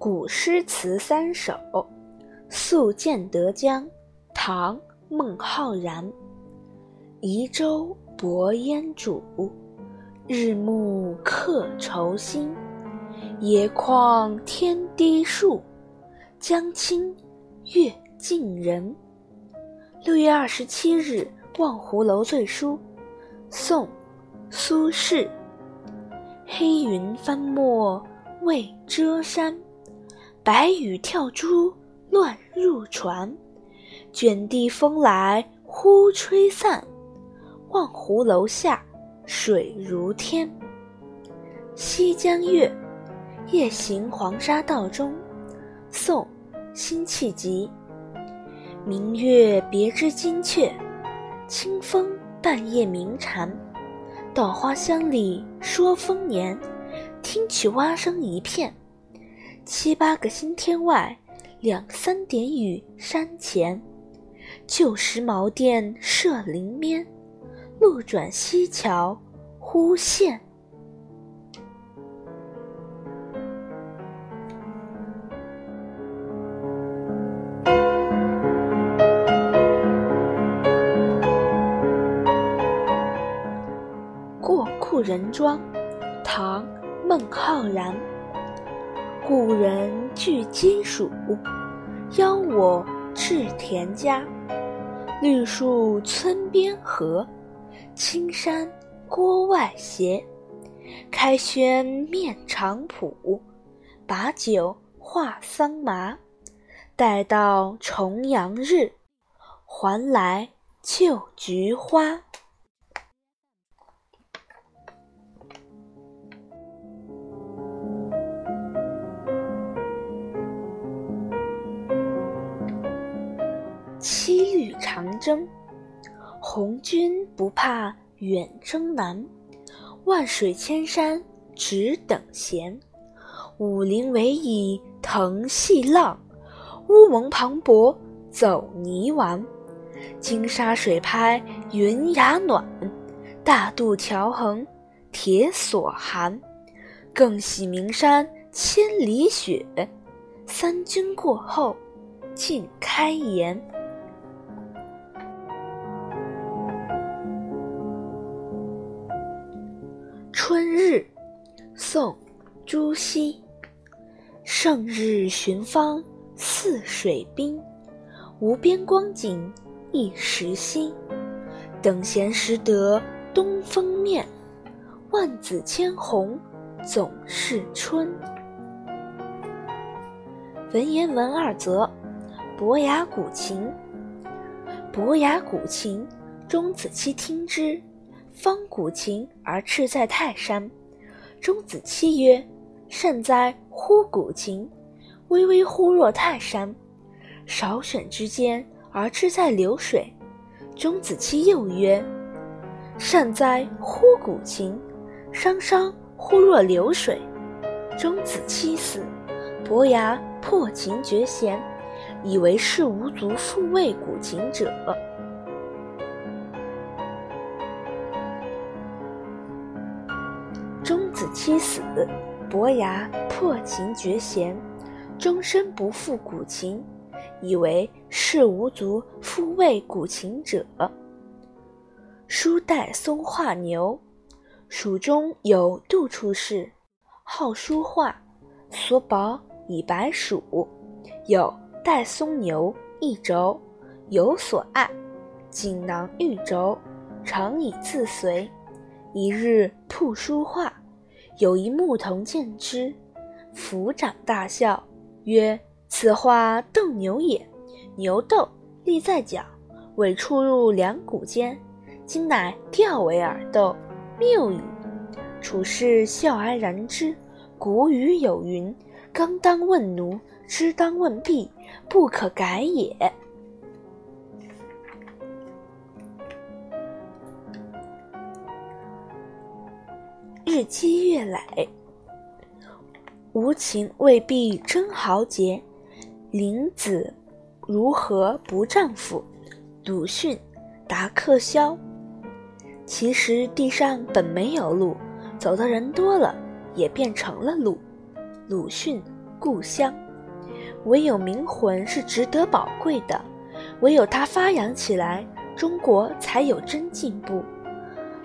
古诗词三首·宿建德江，唐·孟浩然。移舟泊烟渚，日暮客愁新。野旷天低树，江清月近人。六月二十七日，望湖楼醉书。宋·苏轼。黑云翻墨未遮山。白雨跳珠乱入船，卷地风来忽吹散。望湖楼下水如天。西江月·夜行黄沙道中，宋·辛弃疾。明月别枝惊鹊，清风半夜鸣蝉。稻花香里说丰年，听取蛙声一片。七八个星天外，两三点雨山前。旧时茅店社林边，路转溪桥忽见。过故人庄，唐·孟浩然。故人具鸡黍，邀我至田家。绿树村边合，青山郭外斜。开轩面场圃，把酒话桑麻。待到重阳日，还来就菊花。七律长征，红军不怕远征难，万水千山只等闲。武陵逶迤腾细浪，乌蒙磅礴走泥丸。金沙水拍云崖暖，大渡桥横铁索寒。更喜名山千里雪，三军过后尽开颜。宋·朱熹。胜日寻芳泗水滨，无边光景一时新。等闲识得东风面，万紫千红总是春。文言文二则：伯牙鼓琴。伯牙鼓琴，钟子期听之。方鼓琴而志在泰山。钟子期曰：“善哉乎鼓琴，巍巍乎若泰山。”少选之间而志在流水。钟子期又曰：“善哉乎鼓琴，汤汤乎若流水。”钟子期死，伯牙破琴绝弦，以为世无足复为鼓琴者。妻死，伯牙破琴绝弦，终身不复古琴，以为世无足复为古琴者。书带松画牛，蜀中有杜处士，好书画，所宝以白鼠，有带松牛一轴，有所爱，锦囊玉轴，常以自随。一日铺书画。有一牧童见之，抚掌大笑，曰：“此画斗牛也。牛斗，立在角，尾出入两股间，今乃吊尾而斗，谬矣。”处士笑而然之。古语有云：“刚当问奴，织当问婢，不可改也。”日积月累，无情未必真豪杰。林子如何不丈夫？鲁迅、达克肖。其实地上本没有路，走的人多了，也变成了路。鲁迅《故乡》。唯有灵魂是值得宝贵的，唯有它发扬起来，中国才有真进步。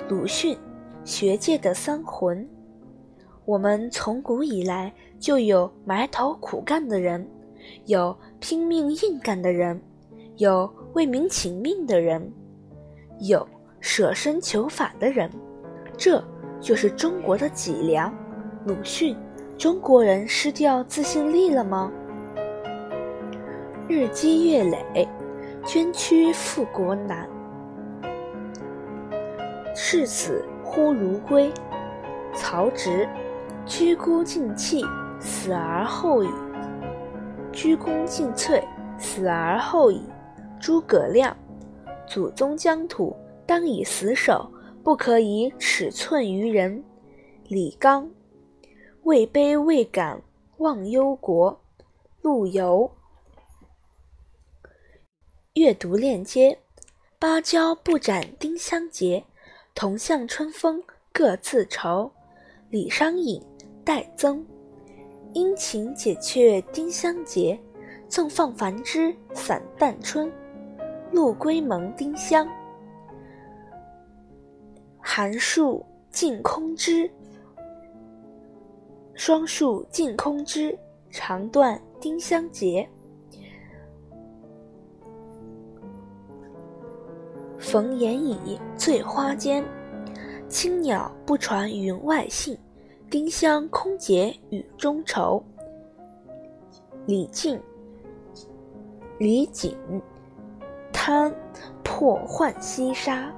鲁迅，学界的三魂。我们从古以来就有埋头苦干的人，有拼命硬干的人，有为民请命的人，有舍身求法的人，这就是中国的脊梁。鲁迅，中国人失掉自信力了吗？日积月累，捐躯复国难。视死忽如归。曹植。鞠躬尽瘁，死而后已。鞠躬尽瘁，死而后已。诸葛亮。祖宗疆土，当以死守，不可以尺寸于人。李纲。位卑未敢忘忧国。陆游。阅读链接：芭蕉不展丁香结，同向春风各自愁。李商隐。代增，殷勤解却丁香结，纵放繁枝散淡春。陆龟蒙丁香，寒树尽空枝，霜树尽空枝，长断丁香结。逢言以醉花间，青鸟不传云外信。丁香空结雨中愁。李靖、李璟，贪破浣溪沙。